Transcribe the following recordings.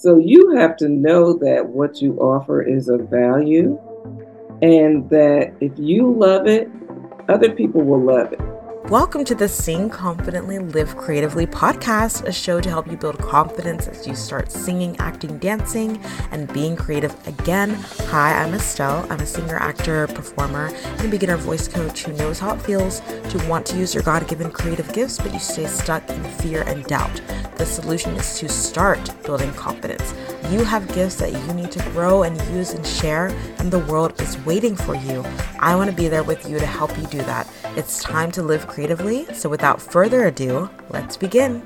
So you have to know that what you offer is of value and that if you love it, other people will love it. Welcome to the Sing Confidently Live Creatively podcast, a show to help you build confidence as you start singing, acting, dancing, and being creative again. Hi, I'm Estelle. I'm a singer, actor, performer, and a beginner voice coach who knows how it feels to want to use your God given creative gifts, but you stay stuck in fear and doubt. The solution is to start building confidence. You have gifts that you need to grow and use and share, and the world is waiting for you. I want to be there with you to help you do that. It's time to live creatively. So, without further ado, let's begin.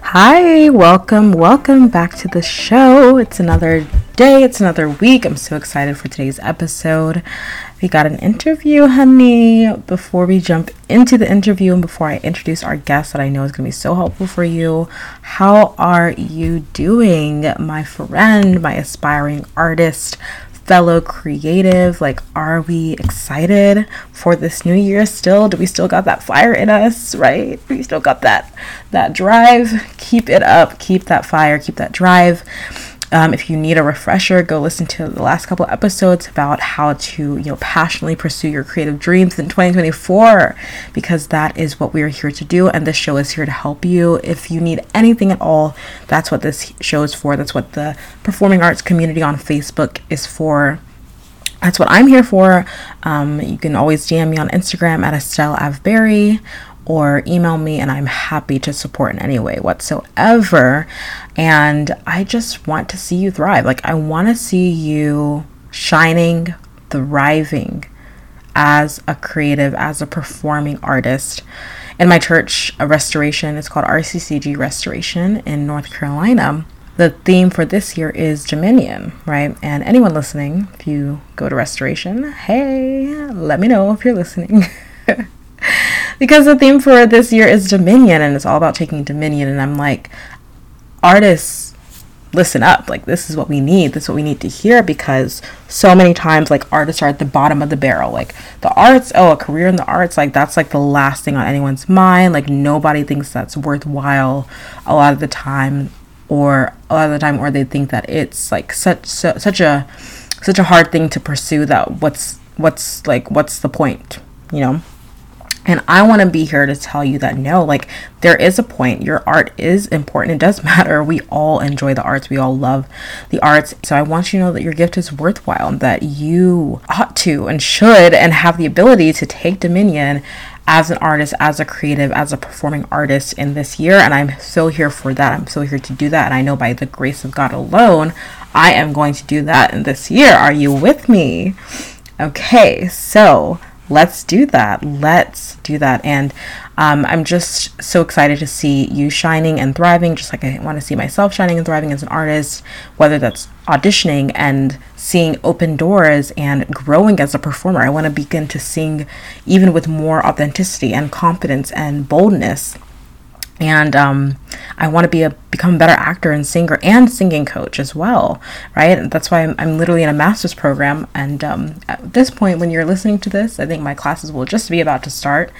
Hi, welcome, welcome back to the show. It's another day, it's another week. I'm so excited for today's episode. We got an interview, honey. Before we jump into the interview and before I introduce our guest that I know is going to be so helpful for you, how are you doing, my friend, my aspiring artist? Fellow creative like are we excited for this new year still? Do we still got that fire in us right? We still got that that drive. Keep it up. Keep that fire. Keep that drive um, if you need a refresher, go listen to the last couple episodes about how to, you know, passionately pursue your creative dreams in 2024, because that is what we are here to do, and this show is here to help you. If you need anything at all, that's what this show is for. That's what the performing arts community on Facebook is for that's what I'm here for. Um, you can always DM me on Instagram at Estelle Avberry or email me, and I'm happy to support in any way whatsoever. And I just want to see you thrive. Like, I want to see you shining, thriving as a creative, as a performing artist. In my church, a restoration, it's called RCCG Restoration in North Carolina. The theme for this year is Dominion, right? And anyone listening, if you go to Restoration, hey, let me know if you're listening. because the theme for this year is Dominion and it's all about taking Dominion. And I'm like, artists, listen up. Like, this is what we need. This is what we need to hear because so many times, like, artists are at the bottom of the barrel. Like, the arts, oh, a career in the arts, like, that's like the last thing on anyone's mind. Like, nobody thinks that's worthwhile a lot of the time, or a lot of the time, or they think that it's like such, so, such a, such a hard thing to pursue that what's, what's like, what's the point, you know? And I want to be here to tell you that no, like there is a point. Your art is important. It does matter. We all enjoy the arts. We all love the arts. So I want you to know that your gift is worthwhile and that you ought to and should and have the ability to take dominion as an artist, as a creative, as a performing artist in this year. And I'm so here for that. I'm so here to do that. And I know by the grace of God alone, I am going to do that in this year. Are you with me? Okay, so let's do that. Let's do that. And um, I'm just so excited to see you shining and thriving, just like I want to see myself shining and thriving as an artist, whether that's auditioning and seeing open doors and growing as a performer. I want to begin to sing even with more authenticity and confidence and boldness and um, I want to be a become a better actor and singer and singing coach as well, right? That's why I'm, I'm literally in a master's program. And um, at this point, when you're listening to this, I think my classes will just be about to start,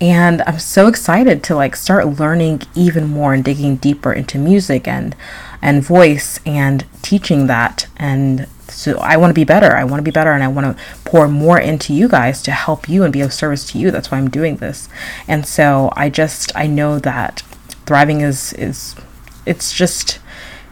and I'm so excited to like start learning even more and digging deeper into music and and voice and teaching that and so I want to be better. I want to be better and I want to pour more into you guys to help you and be of service to you. That's why I'm doing this. And so I just I know that thriving is is it's just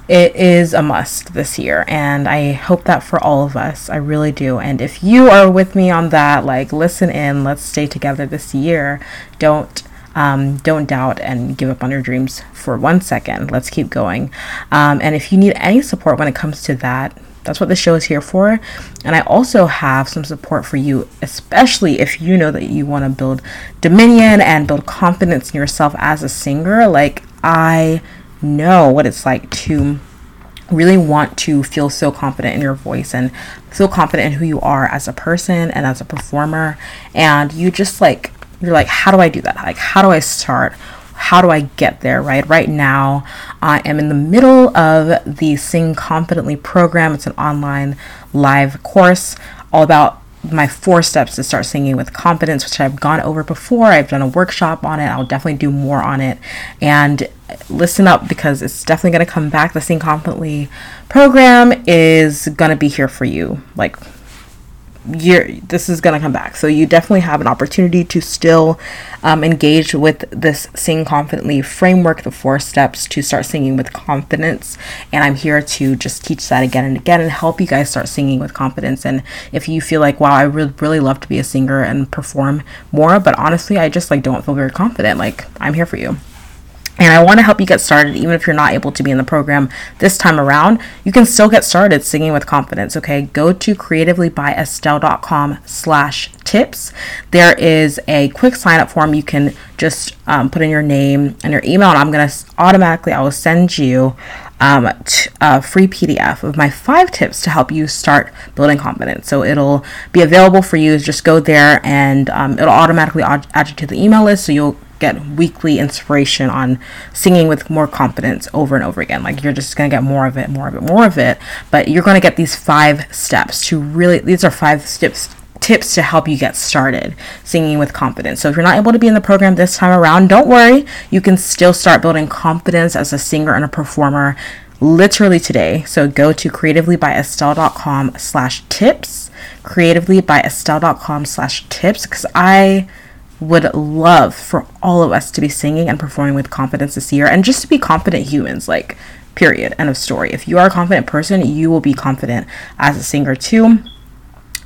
it is a must this year and I hope that for all of us. I really do. And if you are with me on that, like listen in, let's stay together this year. Don't um, don't doubt and give up on your dreams for one second. Let's keep going. Um, and if you need any support when it comes to that, that's what the show is here for. And I also have some support for you, especially if you know that you want to build dominion and build confidence in yourself as a singer. Like, I know what it's like to really want to feel so confident in your voice and feel confident in who you are as a person and as a performer. And you just like, you're like, how do I do that? Like, how do I start? How do I get there, right? Right now, I am in the middle of the Sing Confidently program. It's an online live course all about my four steps to start singing with confidence, which I've gone over before. I've done a workshop on it. I'll definitely do more on it. And listen up because it's definitely going to come back. The Sing Confidently program is going to be here for you. Like, you're this is going to come back. So you definitely have an opportunity to still um, engage with this sing confidently framework the four steps to start singing with confidence. And i'm here to just teach that again and again and help you guys start singing with confidence. And if you feel like wow i would really love to be a singer and perform more but honestly i just like don't feel very confident. Like i'm here for you and I want to help you get started, even if you're not able to be in the program this time around. You can still get started singing with confidence. Okay, go to creativelybyestelle.com slash tips. There is a quick sign up form. You can just um, put in your name and your email, and I'm gonna automatically I will send you um, t- a free PDF of my five tips to help you start building confidence. So it'll be available for you. Just go there, and um, it'll automatically add you to the email list. So you'll get weekly inspiration on singing with more confidence over and over again. Like you're just going to get more of it, more of it, more of it. But you're going to get these five steps to really, these are five steps tips to help you get started singing with confidence. So if you're not able to be in the program this time around, don't worry. You can still start building confidence as a singer and a performer literally today. So go to creativelybyestelle.com slash tips, creativelybyestelle.com slash tips, because I would love for all of us to be singing and performing with confidence this year and just to be confident humans like period. End of story. If you are a confident person you will be confident as a singer too.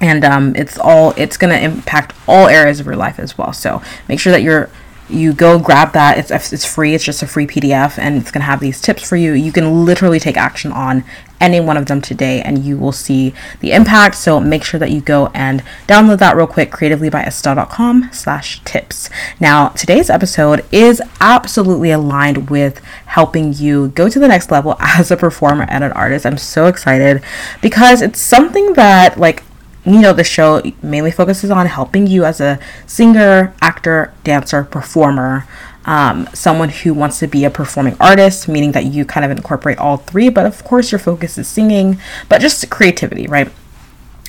And um, it's all it's going to impact all areas of your life as well. So make sure that you're you go grab that. It's it's free. It's just a free pdf and it's going to have these tips for you. You can literally take action on any one of them today and you will see the impact. So make sure that you go and download that real quick creativelybyestelle.com slash tips. Now today's episode is absolutely aligned with helping you go to the next level as a performer and an artist. I'm so excited because it's something that like you know, the show mainly focuses on helping you as a singer, actor, dancer, performer, um, someone who wants to be a performing artist, meaning that you kind of incorporate all three, but of course, your focus is singing, but just creativity, right?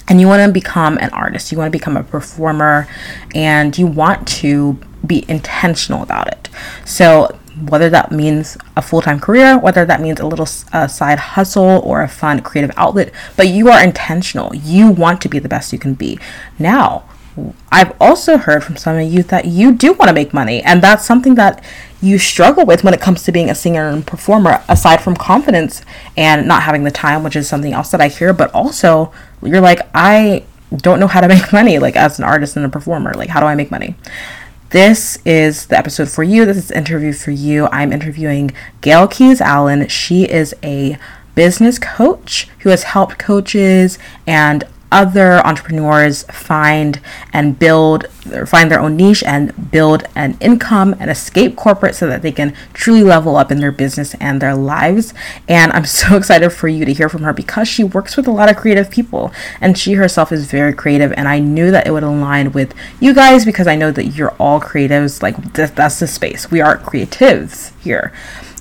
And you want to become an artist, you want to become a performer, and you want to be intentional about it. So, whether that means a full time career, whether that means a little side hustle or a fun creative outlet, but you are intentional. You want to be the best you can be. Now, I've also heard from some of you that you do want to make money, and that's something that you struggle with when it comes to being a singer and performer, aside from confidence and not having the time, which is something else that I hear, but also you're like, I don't know how to make money, like as an artist and a performer. Like, how do I make money? This is the episode for you. This is interview for you. I'm interviewing Gail Keyes Allen. She is a business coach who has helped coaches and other entrepreneurs find and build find their own niche and build an income and escape corporate so that they can truly level up in their business and their lives. And I'm so excited for you to hear from her because she works with a lot of creative people and she herself is very creative. And I knew that it would align with you guys because I know that you're all creatives. Like, that's the space. We are creatives here.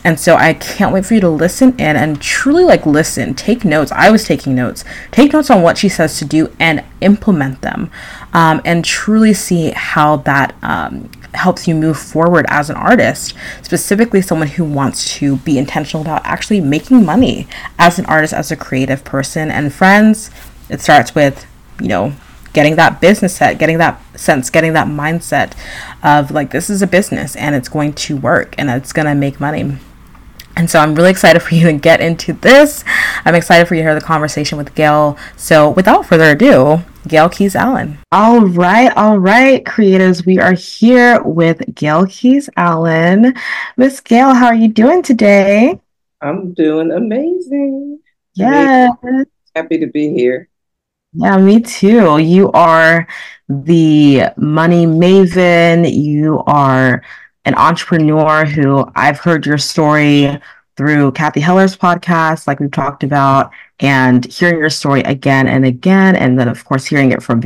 And so I can't wait for you to listen in and truly like listen, take notes. I was taking notes. Take notes on what she says to do and implement them um, and truly see how that um, helps you move forward as an artist, specifically someone who wants to be intentional about actually making money as an artist, as a creative person. And friends, it starts with, you know, getting that business set, getting that sense, getting that mindset of like, this is a business and it's going to work and it's going to make money. And so I'm really excited for you to get into this. I'm excited for you to hear the conversation with Gail. So without further ado, Gail Keyes Allen. All right, all right, creators. We are here with Gail Keyes Allen. Miss Gail, how are you doing today? I'm doing amazing. Yeah. Happy to be here. Yeah, me too. You are the money maven. You are an entrepreneur who I've heard your story through Cathy Heller's podcast, like we've talked about, and hearing your story again and again. And then, of course, hearing it from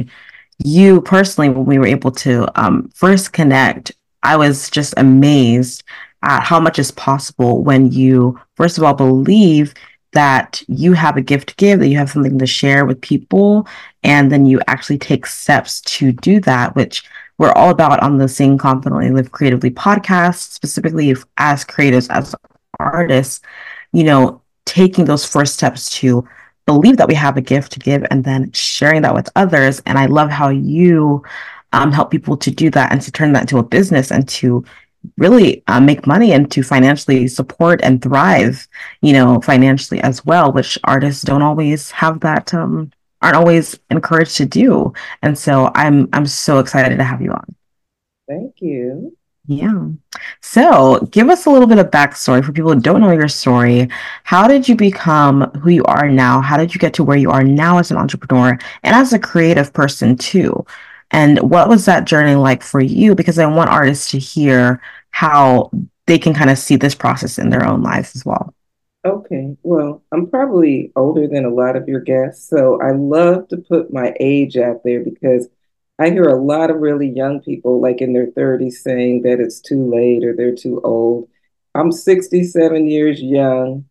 you personally when we were able to um, first connect, I was just amazed at how much is possible when you, first of all, believe that you have a gift to give, that you have something to share with people, and then you actually take steps to do that, which we're all about on the Sing Confidently Live Creatively podcast, specifically as creatives, as artists, you know, taking those first steps to believe that we have a gift to give and then sharing that with others. And I love how you um, help people to do that and to turn that into a business and to really uh, make money and to financially support and thrive, you know, financially as well, which artists don't always have that, um, aren't always encouraged to do. And so I'm, I'm so excited to have you on. Thank you. Yeah. So give us a little bit of backstory for people who don't know your story. How did you become who you are now? How did you get to where you are now as an entrepreneur and as a creative person too? And what was that journey like for you? Because I want artists to hear how they can kind of see this process in their own lives as well. Okay. Well, I'm probably older than a lot of your guests. So I love to put my age out there because I hear a lot of really young people, like in their 30s, saying that it's too late or they're too old. I'm 67 years young.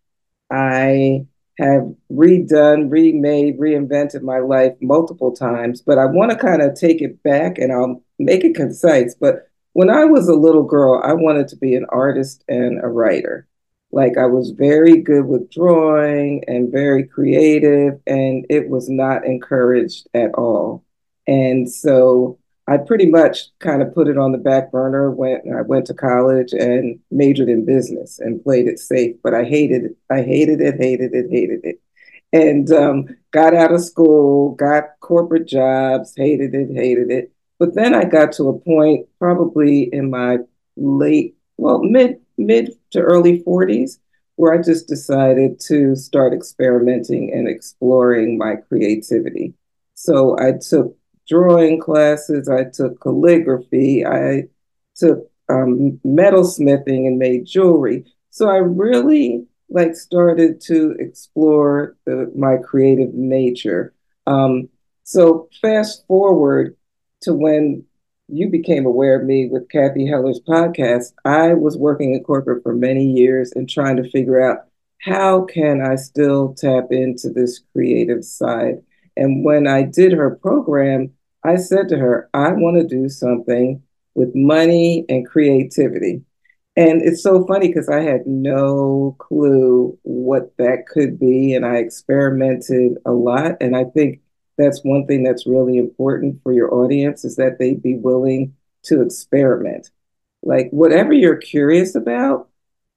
I have redone, remade, reinvented my life multiple times, but I want to kind of take it back and I'll make it concise. But when I was a little girl, I wanted to be an artist and a writer. Like I was very good with drawing and very creative, and it was not encouraged at all. And so I pretty much kind of put it on the back burner when I went to college and majored in business and played it safe. But I hated it. I hated it, hated it, hated it. And um, got out of school, got corporate jobs, hated it, hated it. But then I got to a point, probably in my late, well, mid mid to early 40s, where I just decided to start experimenting and exploring my creativity. So I took drawing classes, I took calligraphy, I took um, metalsmithing and made jewelry. So I really like started to explore the, my creative nature. Um, so fast forward to when you became aware of me with Cathy Heller's podcast, I was working in corporate for many years and trying to figure out how can I still tap into this creative side. And when I did her program, I said to her, I want to do something with money and creativity. And it's so funny because I had no clue what that could be. And I experimented a lot. And I think that's one thing that's really important for your audience is that they be willing to experiment. Like whatever you're curious about,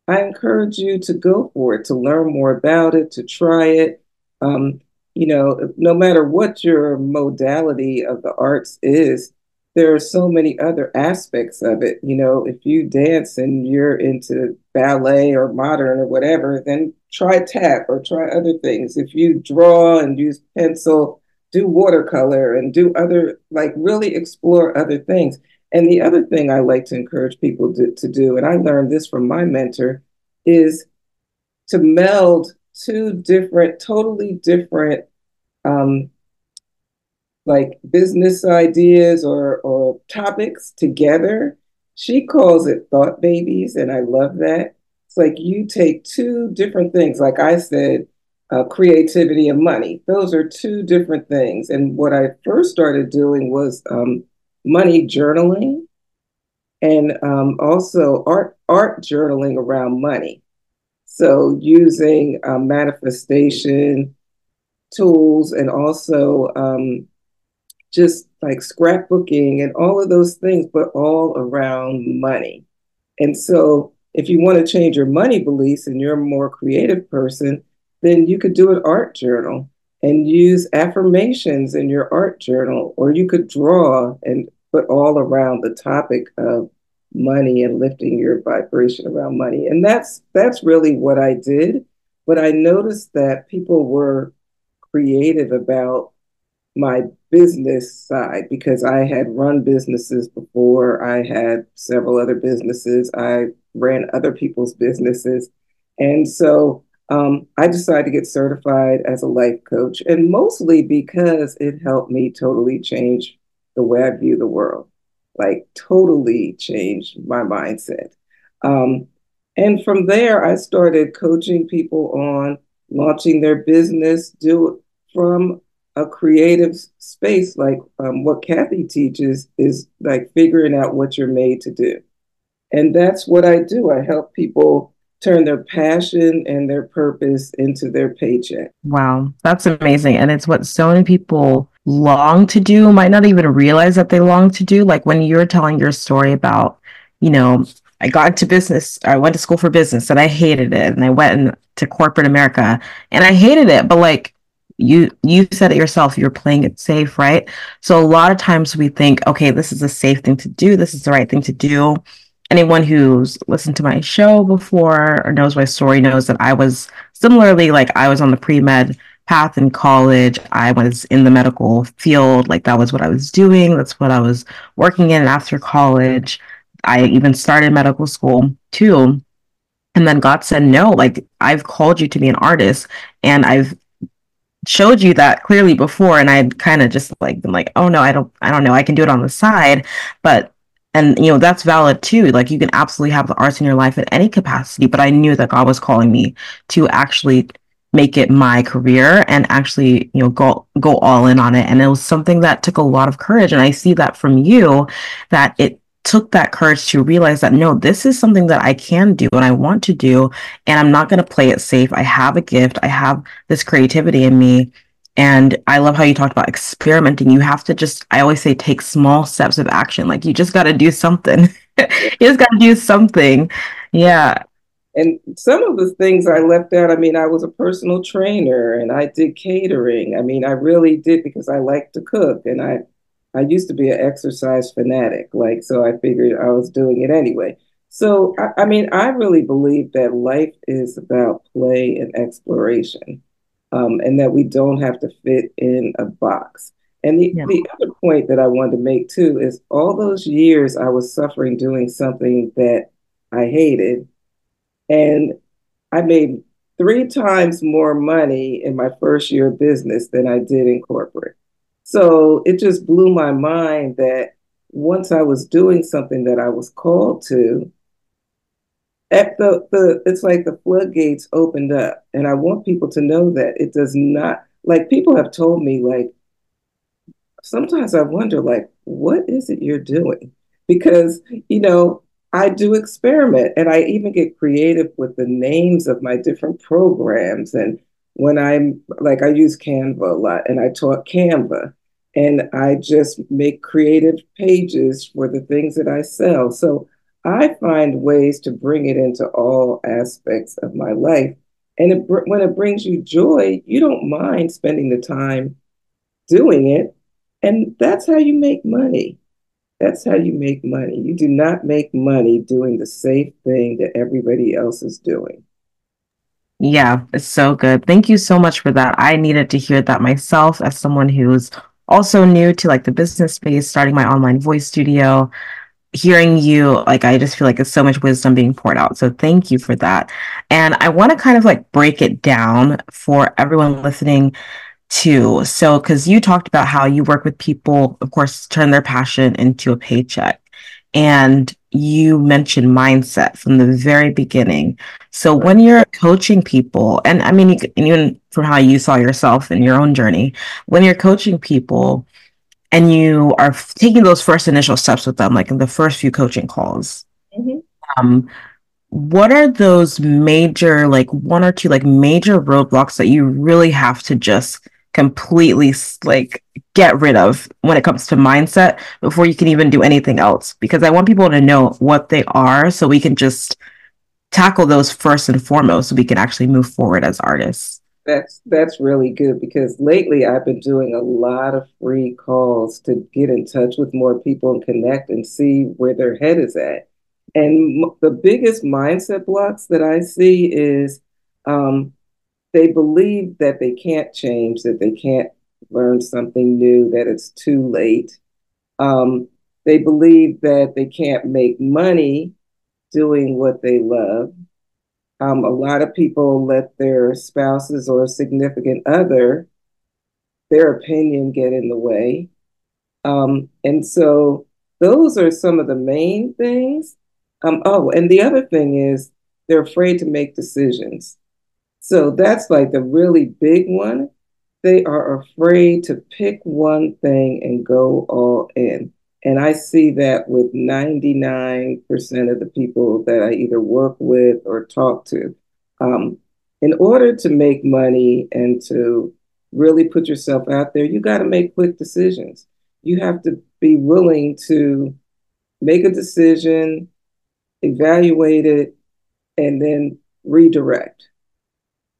I encourage you to go for it, to learn more about it, to try it. Um, you know, no matter what your modality of the arts is, there are so many other aspects of it. You know, if you dance and you're into ballet or modern or whatever, then try tap or try other things. If you draw and use pencil, do watercolor and do other, like really explore other things. And the other thing I like to encourage people to, to do, and I learned this from my mentor, is to meld two different, totally different, um, like business ideas or or topics together. She calls it thought babies, and I love that. It's like you take two different things, like I said, uh, creativity and money. Those are two different things. And what I first started doing was um, money journaling, and um, also art art journaling around money. So using uh, manifestation tools and also um, just like scrapbooking and all of those things, but all around money. And so if you want to change your money beliefs and you're a more creative person, then you could do an art journal and use affirmations in your art journal, or you could draw and put all around the topic of money and lifting your vibration around money. And that's that's really what I did. But I noticed that people were creative about my business side because I had run businesses before. I had several other businesses. I ran other people's businesses. And so um, I decided to get certified as a life coach, and mostly because it helped me totally change the way I view the world like totally changed my mindset. Um, and from there, I started coaching people on launching their business, do it from a creative space like um, what Cathy teaches is like figuring out what you're made to do. And that's what I do. I help people turn their passion and their purpose into their paycheck. Wow, that's amazing. And it's what so many people long to do, might not even realize that they long to do. Like when you're telling your story about, you know, I got into business, I went to school for business and I hated it. And I went into corporate America and I hated it. But like you you said it yourself, you're playing it safe, right? So a lot of times we think, okay, this is a safe thing to do, this is the right thing to do anyone who's listened to my show before or knows my story knows that I was similarly like I was on the pre med path in college. I was in the medical field, like that was what I was doing. That's what I was working in after college. I even started medical school too. And then God said, No, like I've called you to be an artist and I've showed you that clearly before and I'd kind of just like been like, oh no, I don't I don't know, I can do it on the side. But and you know that's valid too. Like you can absolutely have the arts in your life in any capacity but i knew that god was calling me to actually make it my career and actually you know go go all in on it. And it was something that took a lot of courage. And i see that from you that it took that courage to realize that no this is something that i can do and i want to do and i'm not going to play it safe. I have a gift. I have this creativity in me and I love how you talked about experimenting. You have to just, I always say, take small steps of action. Like you just got to do something. you just got to do something. Yeah. And some of the things I left out, I mean, I was a personal trainer and I did catering. I mean, I really did because I like to cook and I, I used to be an exercise fanatic. Like, so I figured I was doing it anyway. So, I, I mean, I really believe that life is about play and exploration um, and that we don't have to fit in a box. And the, yeah. the other point that I wanted to make too is all those years I was suffering doing something that I hated. And I made three times more money in my first year of business than I did in corporate. So it just blew my mind that once I was doing something that I was called to, the, the it's like the floodgates opened up and i want people to know that it does not like people have told me like sometimes i wonder like what is it you're doing? Because you know i do experiment and i even get creative with the names of my different programs. And when i'm like i use canva a lot and i taught canva and i just make creative pages for the things that i sell. So I find ways to bring it into all aspects of my life. And it, when it brings you joy, you don't mind spending the time doing it. And that's how you make money. That's how you make money. You do not make money doing the safe thing that everybody else is doing. Yeah, it's so good. Thank you so much for that. I needed to hear that myself as someone who's also new to like the business space, starting my online voice studio hearing you, like, I just feel like there's so much wisdom being poured out. So thank you for that. And I want to kind of like break it down for everyone listening too. So, because you talked about how you work with people, of course, turn their passion into a paycheck. And you mentioned mindset from the very beginning. So when you're coaching people, and I mean, you, even from how you saw yourself in your own journey, when you're coaching people, and you are taking those first initial steps with them, like in the first few coaching calls, mm-hmm. um, what are those major, like one or two, like major roadblocks that you really have to just completely like get rid of when it comes to mindset before you can even do anything else? Because I want people to know what they are so we can just tackle those first and foremost so we can actually move forward as artists. That's that's really good because lately I've been doing a lot of free calls to get in touch with more people and connect and see where their head is at. And the biggest mindset blocks that I see is um, they believe that they can't change, that they can't learn something new, that it's too late. Um, they believe that they can't make money doing what they love. Um, a lot of people let their spouses or significant other, their opinion get in the way. Um, and so those are some of the main things. Um, oh, and the other thing is they're afraid to make decisions. So that's like the really big one. They are afraid to pick one thing and go all in. And I see that with 99% of the people that I either work with or talk to. Um, in order to make money and to really put yourself out there, you got to make quick decisions. You have to be willing to make a decision, evaluate it, and then redirect.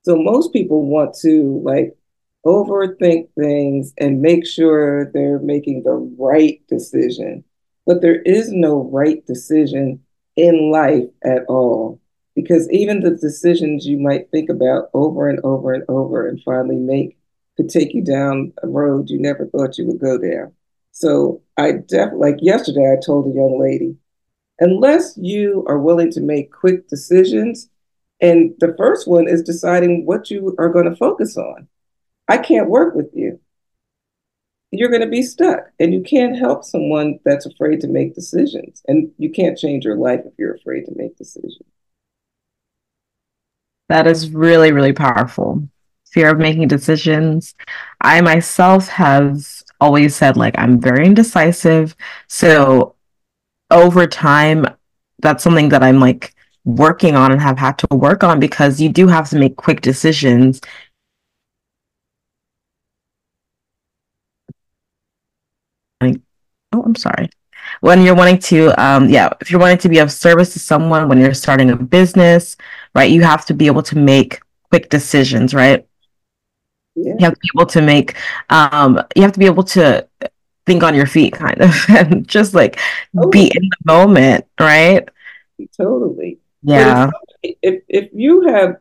So most people want to like overthink things and make sure they're making the right decision. But there is no right decision in life at all. Because even the decisions you might think about over and over and over and finally make could take you down a road you never thought you would go down. So I definitely, like yesterday, I told a young lady, unless you are willing to make quick decisions, and the first one is deciding what you are going to focus on. I can't work with you. You're going to be stuck, and you can't help someone that's afraid to make decisions. And you can't change your life if you're afraid to make decisions. That is really, really powerful. Fear of making decisions. I myself have always said, like, I'm very indecisive. So over time, that's something that I'm like working on and have had to work on because you do have to make quick decisions. Oh, I'm sorry. When you're wanting to, um, yeah, if you're wanting to be of service to someone when you're starting a business, right, you have to be able to make quick decisions, right? Yeah. You have to be able to make, um, you have to be able to think on your feet, kind of, and just like totally. be in the moment, right? Totally. Yeah. If, if, if you have,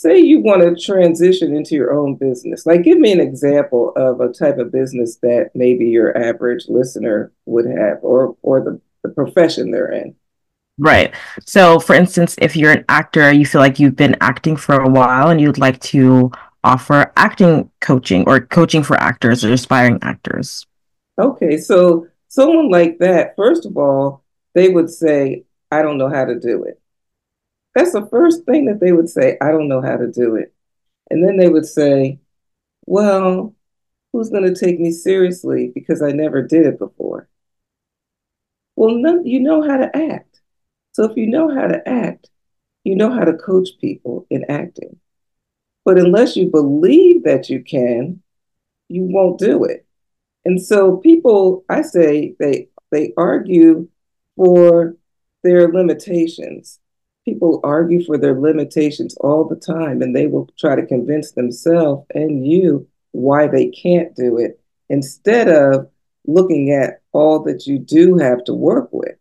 say, you want to transition into your own business, like give me an example of a type of business that maybe your average listener would have, or or the, the profession they're in. Right. So, for instance, if you're an actor, you feel like you've been acting for a while and you'd like to offer acting coaching or coaching for actors or aspiring actors. Okay, so someone like that, first of all, they would say, I don't know how to do it. That's the first thing that they would say, I don't know how to do it. And then they would say, Well, who's going to take me seriously because I never did it before? Well, you know how to act. So if you know how to act, you know how to coach people in acting. But unless you believe that you can, you won't do it. And so people, I say, they they argue for their limitations. People argue for their limitations all the time, and they will try to convince themselves and you why they can't do it instead of looking at all that you do have to work with.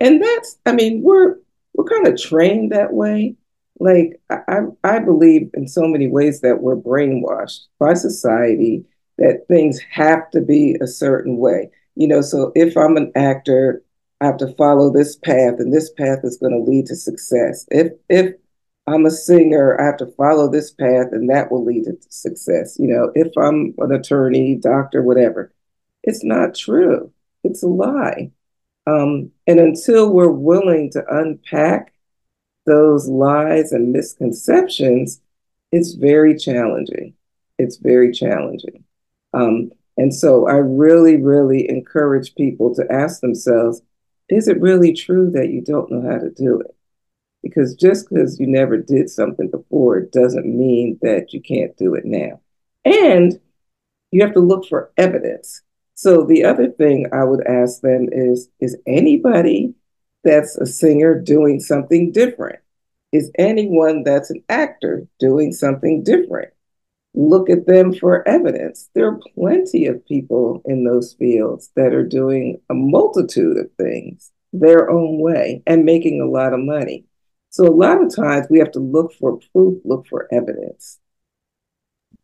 And that's, I mean, we're we're kind of trained that way like I, I believe in so many ways that we're brainwashed by society that things have to be a certain way. You know, so if I'm an actor, I have to follow this path, and this path is going to lead to success. If if I'm a singer, I have to follow this path, and that will lead to success. You know, if I'm an attorney, doctor, whatever, it's not true. It's a lie. Um, and until we're willing to unpack those lies and misconceptions, it's very challenging. It's very challenging. Um, and so I really, really encourage people to ask themselves is it really true that you don't know how to do it? Because just because you never did something before doesn't mean that you can't do it now. And you have to look for evidence. So the other thing I would ask them is is anybody that's a singer doing something different? Is anyone that's an actor doing something different? Look at them for evidence. There are plenty of people in those fields that are doing a multitude of things their own way and making a lot of money. So a lot of times we have to look for proof, look for evidence.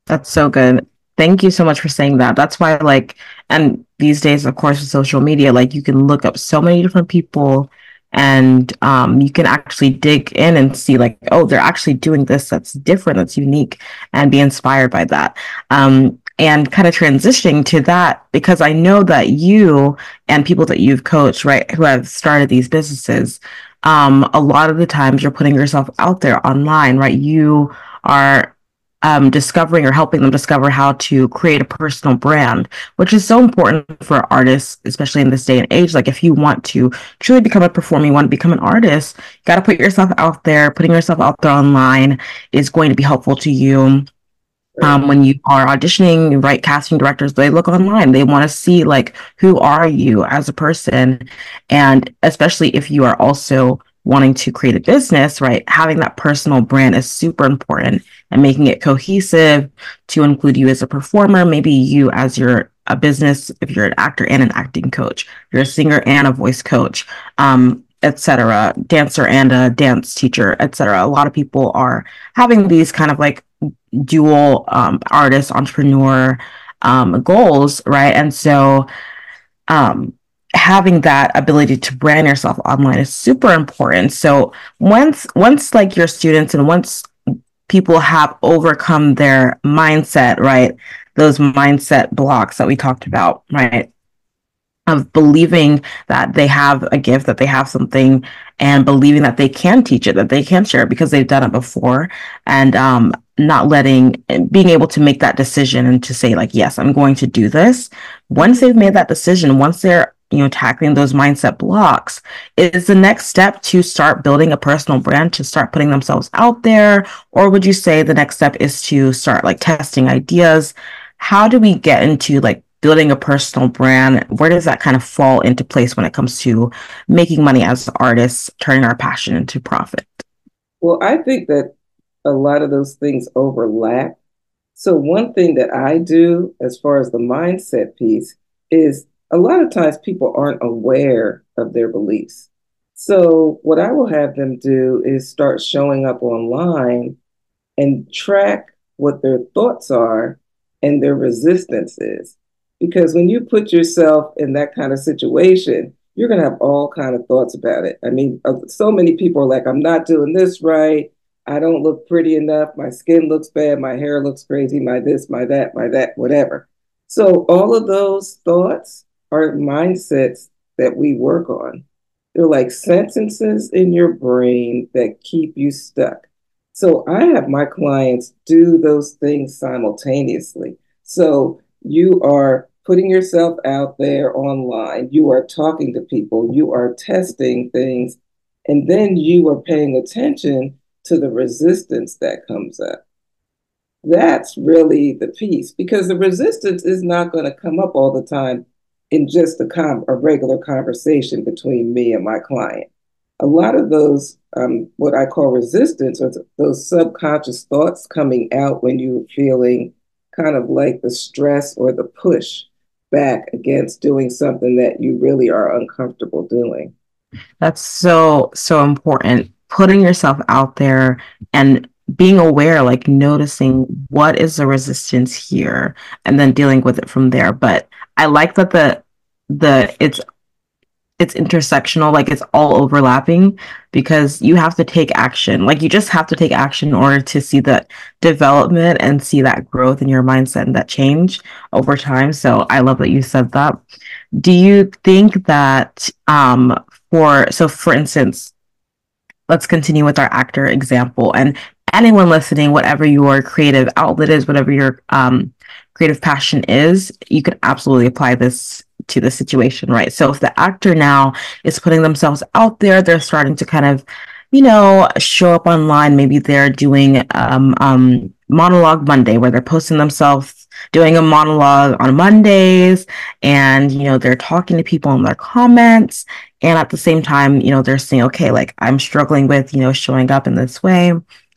That's so good. Thank you so much for saying that. That's why, like, and these days, of course, with social media, like, you can look up so many different people and um, you can actually dig in and see like oh they're actually doing this that's different that's unique and be inspired by that um, and kind of transitioning to that because i know that you and people that you've coached right who have started these businesses um, a lot of the times you're putting yourself out there online, right? You are um, discovering or helping them discover how to create a personal brand, which is so important for artists, especially in this day and age. Like, if you want to truly become a performer, you want to become an artist, you got to put yourself out there. Putting yourself out there online is going to be helpful to you. Um, when you are auditioning, right? Casting directors, they look online. They want to see like who are you as a person, and especially if you are also wanting to create a business, right? Having that personal brand is super important and making it cohesive to include you as a performer, maybe you as your a business, if you're an actor and an acting coach, you're a singer and a voice coach, um, etc., dancer and a dance teacher, etc. A lot of people are having these kind of like dual um, artist entrepreneur um, goals, right? And so um, having that ability to brand yourself online is super important. So once once like your students and once people have overcome their mindset, right? Those mindset blocks that we talked about, right? Of believing that they have a gift, that they have something, and believing that they can teach it, that they can share it because they've done it before, and um, not letting, being able to make that decision and to say, like, yes, I'm going to do this. Once they've made that decision, once they're you know tackling those mindset blocks is the next step to start building a personal brand to start putting themselves out there? Or would you say the next step is to start like testing ideas? How do we get into like building a personal brand? Where does that kind of fall into place when it comes to making money as artists turning our passion into profit? Well i think that a lot of those things overlap. So one thing that i do as far as the mindset piece is a lot of times people aren't aware of their beliefs. So, what I will have them do is start showing up online and track what their thoughts are and their resistance is. Because when you put yourself in that kind of situation, you're going to have all kind of thoughts about it. I mean, uh, so many people are like, I'm not doing this right. I don't look pretty enough. My skin looks bad. My hair looks crazy. My this, my that, my that, whatever. So all of those thoughts are mindsets that we work on. They're like sentences in your brain that keep you stuck. So I have my clients do those things simultaneously. So you are putting yourself out there online, you are talking to people, you are testing things, and then you are paying attention to the resistance that comes up. That's really the piece because the resistance is not going to come up all the time in just a, com- a regular conversation between me and my client. A lot of those, um, what I call resistance, or those subconscious thoughts coming out when you're feeling kind of like the stress or the push back against doing something that you really are uncomfortable doing. That's so, so important. Putting yourself out there and being aware, like noticing what is the resistance here and then dealing with it from there. But I like that the the it's it's intersectional, like it's all overlapping because you have to take action. Like you just have to take action in order to see that development and see that growth in your mindset and that change over time. So I love that you said that. Do you think that um for so for instance, let's continue with our actor example and anyone listening, whatever your creative outlet is, whatever your um creative passion is, you can absolutely apply this to the situation, right? So if the actor now is putting themselves out there, they're starting to kind of, you know, show up online. Maybe they're doing um, um, monologue Monday where they're posting themselves doing a monologue on Mondays and, you know, they're talking to people in their comments. And at the same time, you know, they're saying, okay, like I'm struggling with, you know, showing up in this way.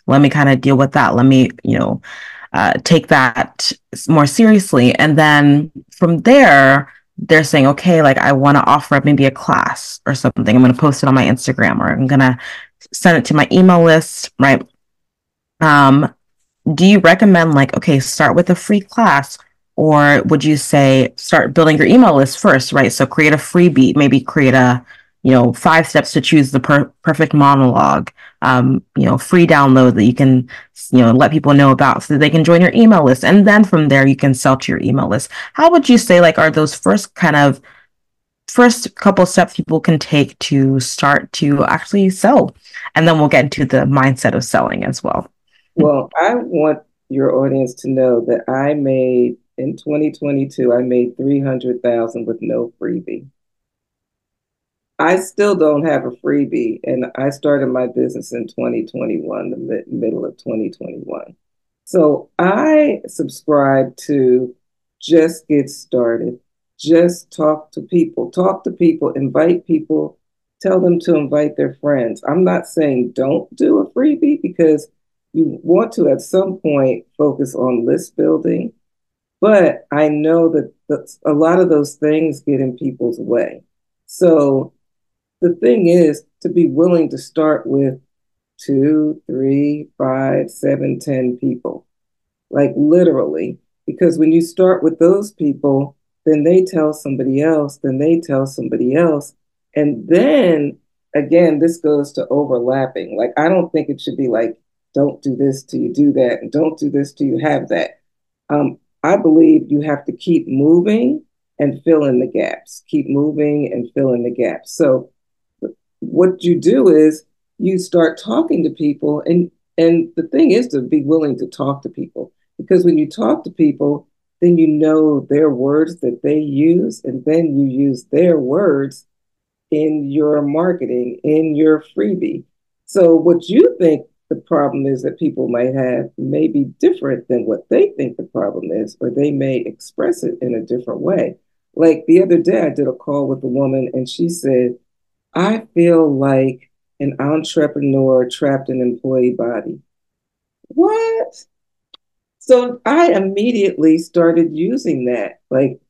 Let me kind of deal with that. Let me, you know, uh, take that more seriously. And then from there, they're saying, okay, like I want to offer up maybe a class or something. I'm going to post it on my Instagram or I'm going to send it to my email list, right? Um, do you recommend like, okay, start with a free class or would you say start building your email list first, right? So create a freebie, maybe create a, you know, five steps to choose the per- perfect monologue, um, you know, free download that you can, you know, let people know about so they can join your email list. And then from there, you can sell to your email list. How would you say, like, are those first kind of first couple steps people can take to start to actually sell? And then we'll get into the mindset of selling as well. Well, I want your audience to know that I made in 2022, I made 300,000 with no freebie. I still don't have a freebie, and I started my business in 2021, the mid- middle of 2021. So I subscribe to just get started, just talk to people, talk to people, invite people, tell them to invite their friends. I'm not saying don't do a freebie because you want to at some point focus on list building, but I know that a lot of those things get in people's way. So the thing is to be willing to start with two, three, five, seven, ten people, like literally, because when you start with those people, then they tell somebody else, then they tell somebody else. And then again, this goes to overlapping. Like, I don't think it should be like, don't do this till you do that, and don't do this till you have that. Um, I believe you have to keep moving and fill in the gaps, keep moving and fill in the gaps. So what you do is you start talking to people and and the thing is to be willing to talk to people because when you talk to people then you know their words that they use and then you use their words in your marketing in your freebie. So what you think the problem is that people might have may be different than what they think the problem is or they may express it in a different way. Like the other day i did a call with a woman and she said I feel like an entrepreneur trapped in an employee body. What? So I immediately started using that. Like,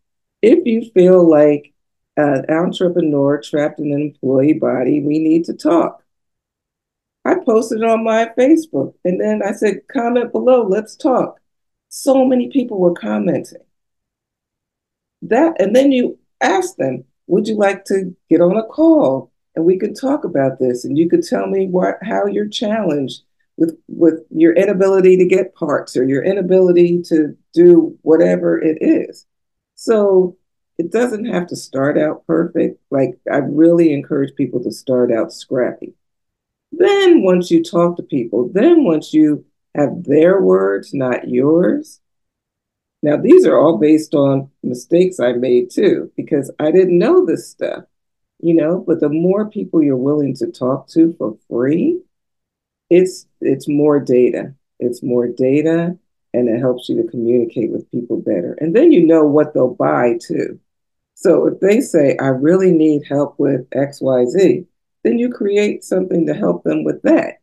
if you feel like an entrepreneur trapped in an employee body, we need to talk. I posted on my Facebook and then I said, comment below, let's talk. So many people were commenting. That, and then you ask them, would you like to get on a call? And we could talk about this and you could tell me what how you're challenged with with your inability to get parts or your inability to do whatever it is. So it doesn't have to start out perfect. Like i really encourage people to start out scrappy. Then once you talk to people then once you have their words not yours. Now these are all based on mistakes i made too because i didn't know this stuff you know but the more people you're willing to talk to for free it's it's more data. It's more data and it helps you to communicate with people better. And then you know what they'll buy too. So if they say i really need help with xyz then you create something to help them with that.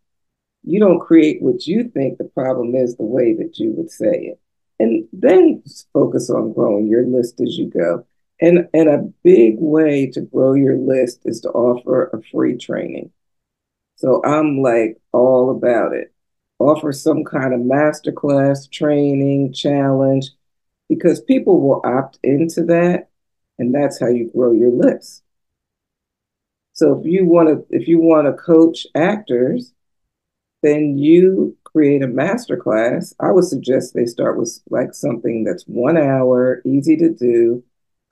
You don't create what you think the problem is the way that you would say it. And then focus on growing your list as you go and, and a big way to grow your list is to offer a free training. So I'm like all about it. Offer some kind of masterclass, training, challenge, because people will opt into that, and that's how you grow your list. So if you want to, if you want to coach actors, then you create a masterclass. I would suggest they start with like something that's one hour, easy to do,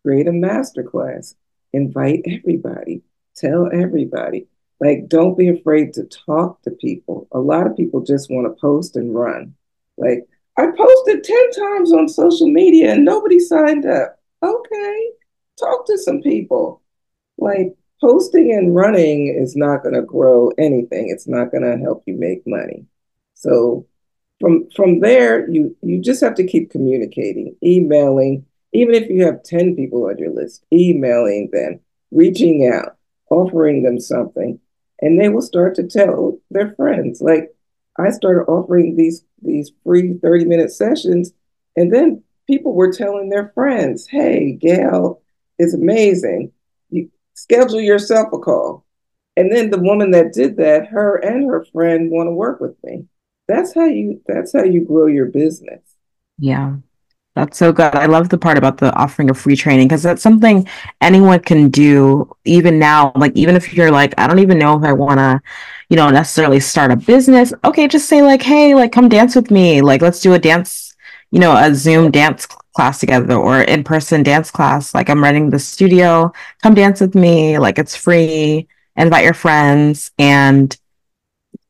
create a masterclass, invite everybody, tell everybody. Like, don't be afraid to talk to people. A lot of people just want to post and run. Like, I posted 10 times on social media and nobody signed up. Okay, talk to some people. Like, posting and running is not going to grow anything, it's not going to help you make money. So, from from there you you just have to keep communicating emailing even if you have 10 people on your list, emailing them, reaching out, offering them something, and they will start to tell their friends. Like I started offering these these free 30 minute sessions, and then people were telling their friends, hey, Gail is amazing. You schedule yourself a call. And then the woman that did that, her and her friend want to work with me. That's how you that's how you grow your business. Yeah. That's so good. I love the part about the offering of free training because that's something anyone can do even now. Like, even if you're like, I don't even know if I want to, you know, necessarily start a business. Okay, just say, like, hey, like, come dance with me. Like, let's do a dance, you know, a Zoom dance class together or in person dance class. Like I'm renting the studio, come dance with me. Like it's free. Invite your friends and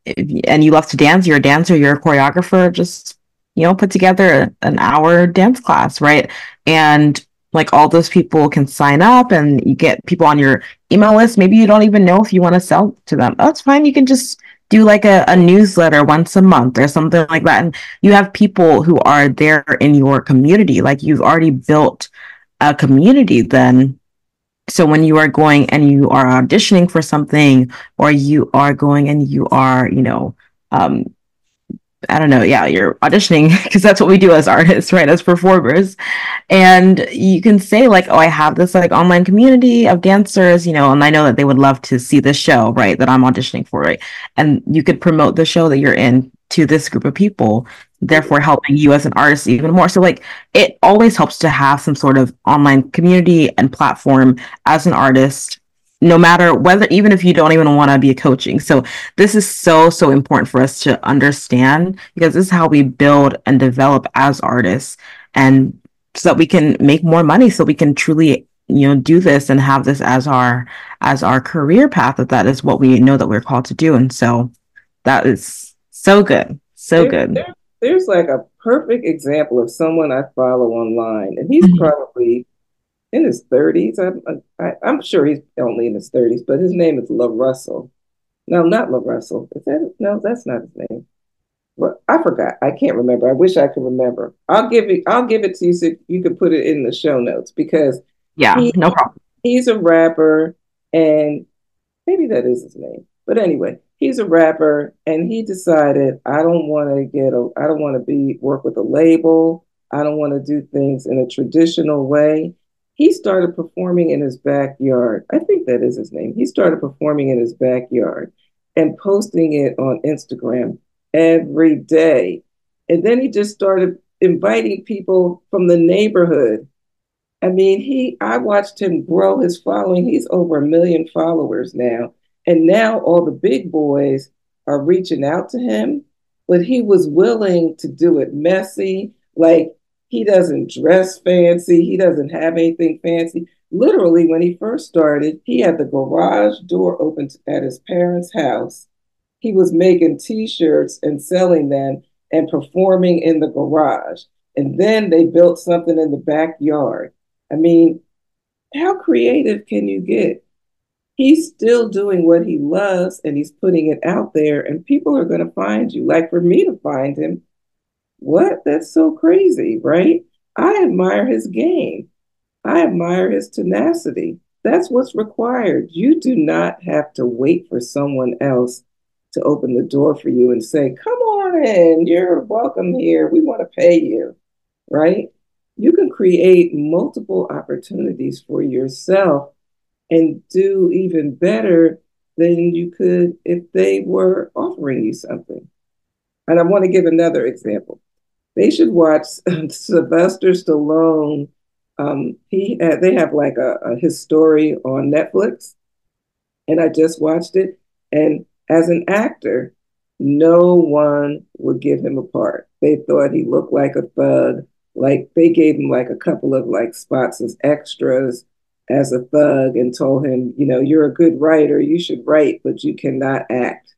eh, and you love to dance. You're a dancer. You're a choreographer. Just you know, put together an hour dance class, right? And like all those people can sign up and you get people on your email list. Maybe you don't even know if you want to sell to them. That's fine. You can just do like a, a newsletter once a month or something like that. And you have people who are there in your community. Like you've already built a community then. So when you are going and you are auditioning for something or you are going and you are, you know, um, I don't know, yeah, you're auditioning because that's what we do as artists, right? As performers. And you can say, like, oh, I have this like online community of dancers, you know, and I know that they would love to see this show, right? That I'm auditioning for, right? And you could promote the show that you're in to this group of people, therefore helping you as an artist even more. So, like, it always helps to have some sort of online community and platform as an artist no matter whether even if you don't even want to be a coaching. So this is so so important for us to understand because this is how we build and develop as artists and so that we can make more money so we can truly you know do this and have this as our as our career path that that is what we know that we're called to do. And so that is so good so there, good. there, there's like a perfect example of someone i follow online and he's mm-hmm. probably in his 30s. I'm, I, am sure he's only in his 30s, but his name is La Russell. No, not La Russell. Is that no? That's not his name. Well, I forgot. I can't remember. I wish I could remember. I'll give it. I'll give it to you so you could put it in the show notes because yeah, he, no problem. He's a rapper, and maybe that is his name. But anyway, he's a rapper, and he decided I don't want to get a. I don't want to be work with a label. I don't want to do things in a traditional way he started performing in his backyard. I think that is his name. He started performing in his backyard and posting it on Instagram every day. And then he just started inviting people from the neighborhood. I mean, he I watched him grow his following. He's over a million followers now. And now all the big boys are reaching out to him, but he was willing to do it messy. Like he doesn't dress fancy. He doesn't have anything fancy. Literally, when he first started, he had the garage door open at his parents' house. He was making t shirts and selling them and performing in the garage. And then they built something in the backyard. I mean, how creative can you get? He's still doing what he loves and he's putting it out there, and people are going to find you. Like for me to find him, what? That's so crazy, right? I admire his game. I admire his tenacity. That's what's required. You do not have to wait for someone else to open the door for you and say, Come on in, you're welcome here. We want to pay you, right? You can create multiple opportunities for yourself and do even better than you could if they were offering you something. And I want to give another example they should watch Sylvester Stallone. Um, he they have like a, a his story on Netflix, and I just watched it. And as an actor, no one would give him a part. They thought he looked like a thug. Like they gave him like a couple of like spots as extras as a thug and told him, you know, you're a good writer, you should write, but you cannot act.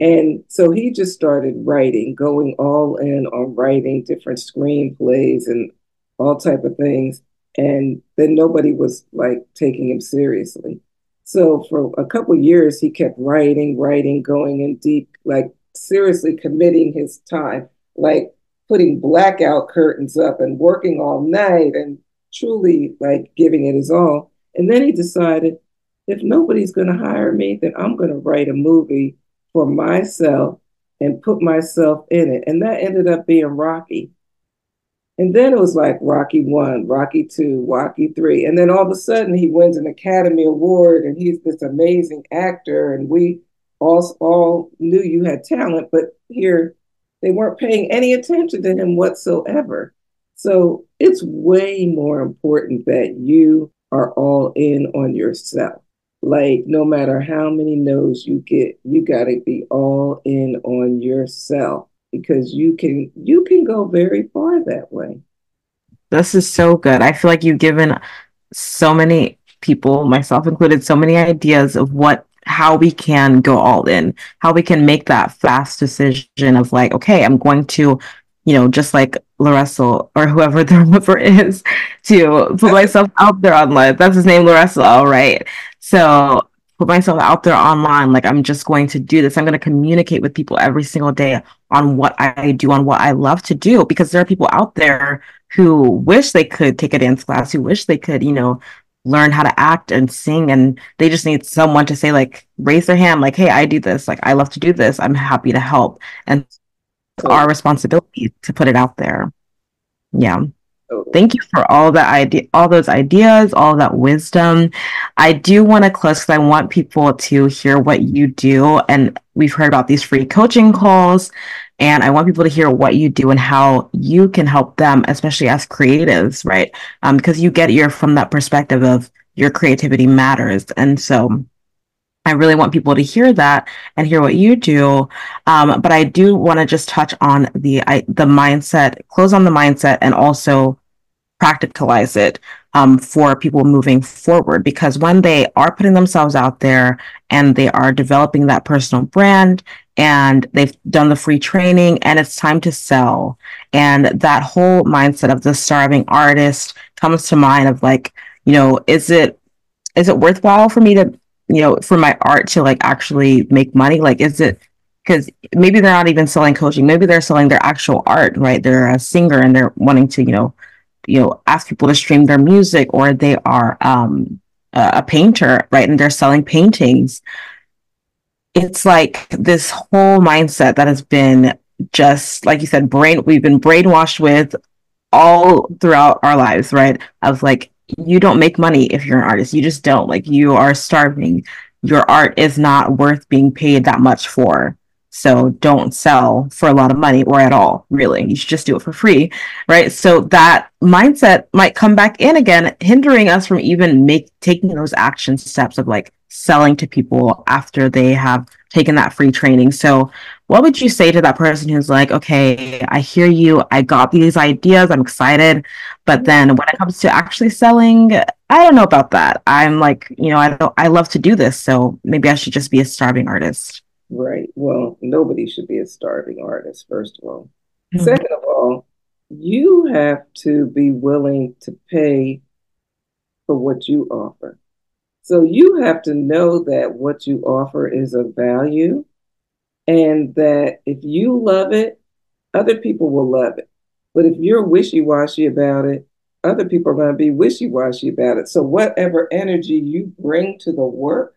And so he just started writing, going all in on writing different screenplays and all type of things. And then nobody was like taking him seriously. So for a couple years, he kept writing, writing, going in deep, like seriously committing his time, like putting blackout curtains up and working all night and truly like giving it his all. And then he decided, if nobody's going to hire me, then I'm going to write a movie for myself and put myself in it. And that ended up being Rocky. And then it was like Rocky one, Rocky two, Rocky three. And then all of a sudden he wins an Academy Award and he's this amazing actor. And we all, all knew you had talent, but here they weren't paying any attention to him whatsoever. So it's way more important that you are all in on yourself like no matter how many no's you get you got to be all in on yourself because you can you can go very far that way This is so good. I feel like you've given so many people, myself included, so many ideas of what how we can go all in, how we can make that fast decision of like, okay, I'm going to, you know, just like La Russell or whoever the whoever is, to put myself out there online. That's his name, La Russell, all right. So put myself out there online. Like I'm just going to do this. I'm going to communicate with people every single day on what I do, on what I love to do, because there are people out there who wish they could take a dance class, who wish they could, you know, learn how to act and sing and they just need someone to say like raise their hand like hey i do this like i love to do this i'm happy to help and it's our responsibility to put it out there yeah thank you for all that idea all those ideas all that wisdom i do want to close because i want people to hear what you do and we've heard about these free coaching calls and I want people to hear what you do and how you can help them, especially as creatives, right? Um, because you get your from that perspective of your creativity matters. And so I really want people to hear that and hear what you do. Um, but I do want to just touch on the I, the mindset, close on the mindset, and also practicalize it um, for people moving forward. Because when they are putting themselves out there and they are developing that personal brand and they've done the free training and it's time to sell, and that whole mindset of the starving artist comes to mind of like, you know, is it is it worthwhile for me to, you know, for my art to like actually make money? Like, is it because maybe they're not even selling coaching. Maybe they're selling their actual art right? They're a singer and they're wanting to you know you know ask people to stream their music or they are um, a painter right? And they're selling paintings. It's like this whole mindset that has been just like you said brain we've been brainwashed with all throughout our lives right? Of like you don't make money if you're an artist you just don't like you are starving your art is not worth being paid that much for so don't sell for a lot of money or at all, really. You should just do it for free, right? So that mindset might come back in again, hindering us from even make taking those action steps of like selling to people after they have taken that free training. So what would you say to that person who's like, okay, I hear you, I got these ideas, I'm excited, but then when it comes to actually selling, I don't know about that. I'm like, you know, I don't I love to do this, so maybe I should just be a starving artist. Right. Well, nobody should be a starving artist, first of all. Mm-hmm. Second of all, you have to be willing to pay for what you offer. So you have to know that what you offer is of value and that if you love it, other people will love it. But if you're wishy washy about it, other people are going to be wishy washy about it. So whatever energy you bring to the work,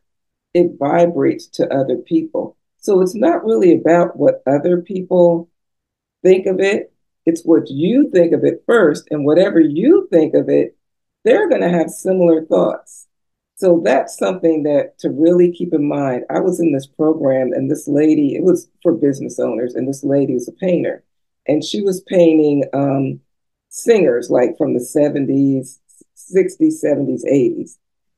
it vibrates to other people. So it's not really about what other people think of it. It's what you think of it first. And whatever you think of it, they're going to have similar thoughts. So that's something that to really keep in mind. I was in this program, and this lady, it was for business owners, and this lady was a painter. And she was painting um, singers like from the 70s, 60s, 70s, 80s.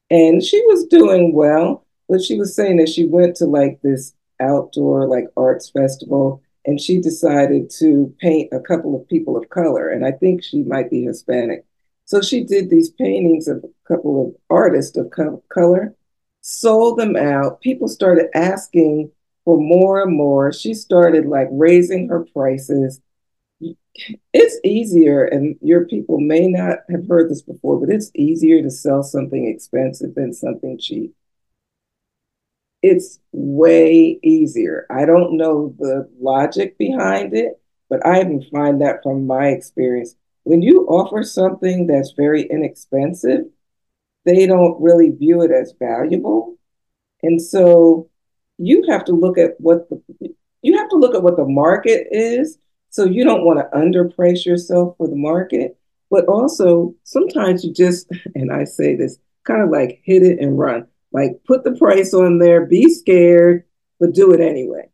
And she was doing well, but she was saying that she went to like this outdoor like arts festival and she decided to paint a couple of people of color and i think she might be hispanic so she did these paintings of a couple of artists of color sold them out people started asking for more and more she started like raising her prices it's easier and your people may not have heard this before but it's easier to sell something expensive than something cheap it's way easier. I don't know the logic behind it, but I even find that from my experience. When you offer something that's very inexpensive, they don't really view it as valuable. And so you have to look at what the you have to look at what the market is. So you don't want to underprice yourself for the market, but also sometimes you just, and I say this, kind of like hit it and run. Like put the price on there, be scared, but do it anyway.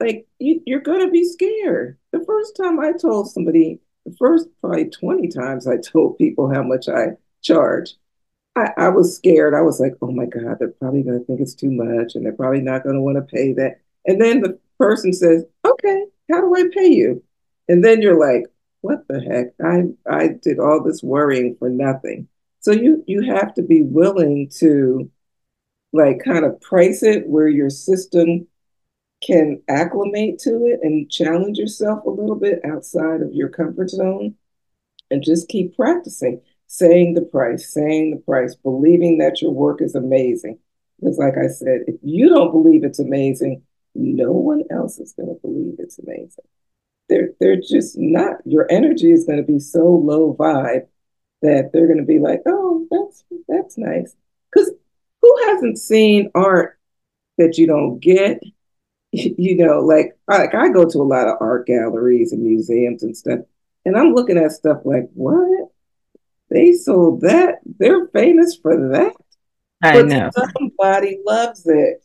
Like you, you're gonna be scared. The first time I told somebody, the first probably 20 times I told people how much I charge. I, I was scared. I was like, oh my God, they're probably gonna think it's too much and they're probably not gonna want to pay that. And then the person says, okay, how do I pay you? And then you're like, what the heck? I I did all this worrying for nothing. So you you have to be willing to like kind of price it where your system can acclimate to it and challenge yourself a little bit outside of your comfort zone and just keep practicing saying the price, saying the price, believing that your work is amazing. Because, like I said, if you don't believe it's amazing, no one else is going to believe it's amazing. They're, they're just not, your energy is going to be so low vibe that they're going to be like, oh, that's, that's nice. Because who hasn't seen art that you don't get? You know, like, like I go to a lot of art galleries and museums and stuff, and I'm looking at stuff like, what? They sold that. They're famous for that. I but know. Somebody loves it.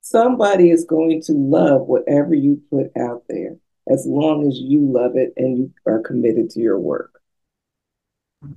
Somebody is going to love whatever you put out there as long as you love it and you are committed to your work.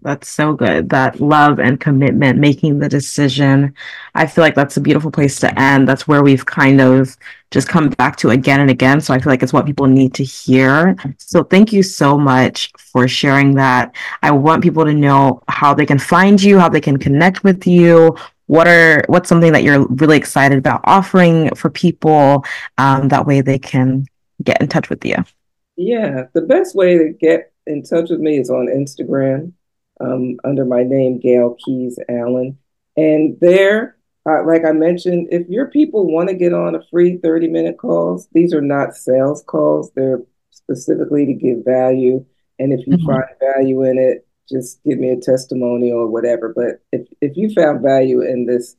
That's so good. That love and commitment, making the decision. I feel like that's a beautiful place to end. That's where we've kind of just come back to again and again. So I feel like it's what people need to hear. So thank you so much for sharing that. I want people to know how they can find you, how they can connect with you. What are what's something that you're really excited about offering for people? Um, that way they can get in touch with you. Yeah, the best way to get in touch with me is on Instagram um, under my name, Gail Keyes Allen. And there, uh, like I mentioned, if your people want to get on a free 30 minute calls, these are not sales calls. They're specifically to give value. And if you mm-hmm. find value in it, just give me a testimonial or whatever. But if, if you found value in this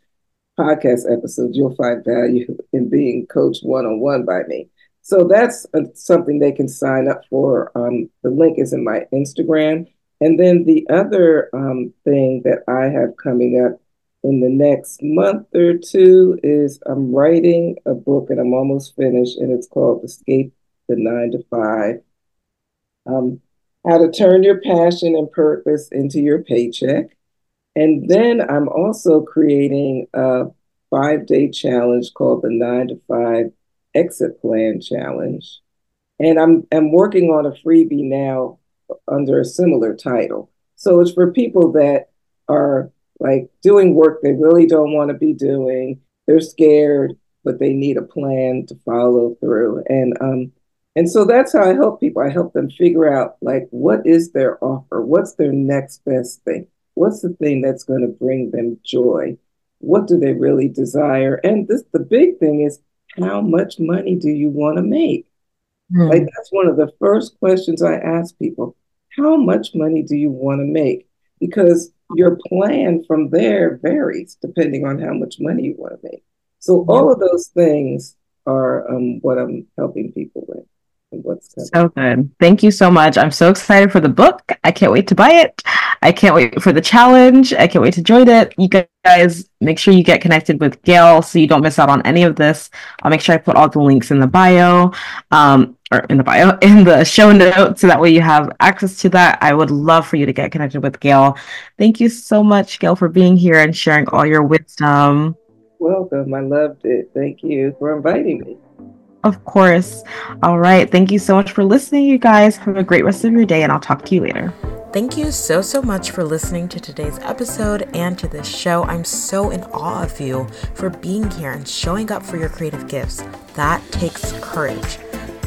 podcast episode, you'll find value in being coached one on one by me. So that's uh, something they can sign up for. Um, the link is in my Instagram. And then the other um, thing that I have coming up in the next month or two is I'm writing a book and I'm almost finished, and it's called Escape the Nine to Five um, How to Turn Your Passion and Purpose into Your Paycheck. And then I'm also creating a five day challenge called the Nine to Five Exit Plan Challenge. And I'm, I'm working on a freebie now under a similar title. So it's for people that are like doing work they really don't want to be doing. They're scared, but they need a plan to follow through. And um, and so that's how I help people. I help them figure out like what is their offer? What's their next best thing? What's the thing that's going to bring them joy? What do they really desire? And this the big thing is how much money do you want to make? Mm. Like that's one of the first questions I ask people. How much money do you want to make? Because your plan from there varies depending on how much money you want to make. So all of those things are um, what I'm helping people with what's coming. So good. Thank you so much. I'm so excited for the book. I can't wait to buy it. I can't wait for the challenge. I can't wait to join it. You guys make sure you get connected with Gail so you don't miss out on any of this. I'll make sure I put all the links in the bio. Um, or in the bio, in the show notes, so that way you have access to that. I would love for you to get connected with Gail. Thank you so much, Gail, for being here and sharing all your wisdom. Welcome. I loved it. Thank you for inviting me. Of course. All right. Thank you so much for listening, you guys. Have a great rest of your day, and I'll talk to you later. Thank you so, so much for listening to today's episode and to this show. I'm so in awe of you for being here and showing up for your creative gifts. That takes courage.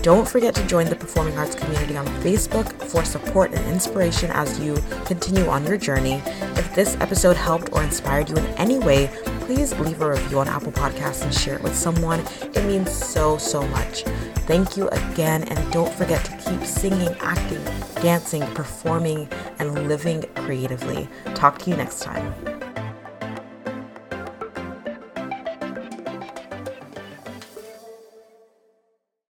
Don't forget to join the Performing Arts community on Facebook for support and inspiration as you continue on your journey. If this episode helped or inspired you in any way, please leave a review on Apple Podcasts and share it with someone. It means so, so much. Thank you again, and don't forget to keep singing, acting, dancing, performing, and living creatively. Talk to you next time.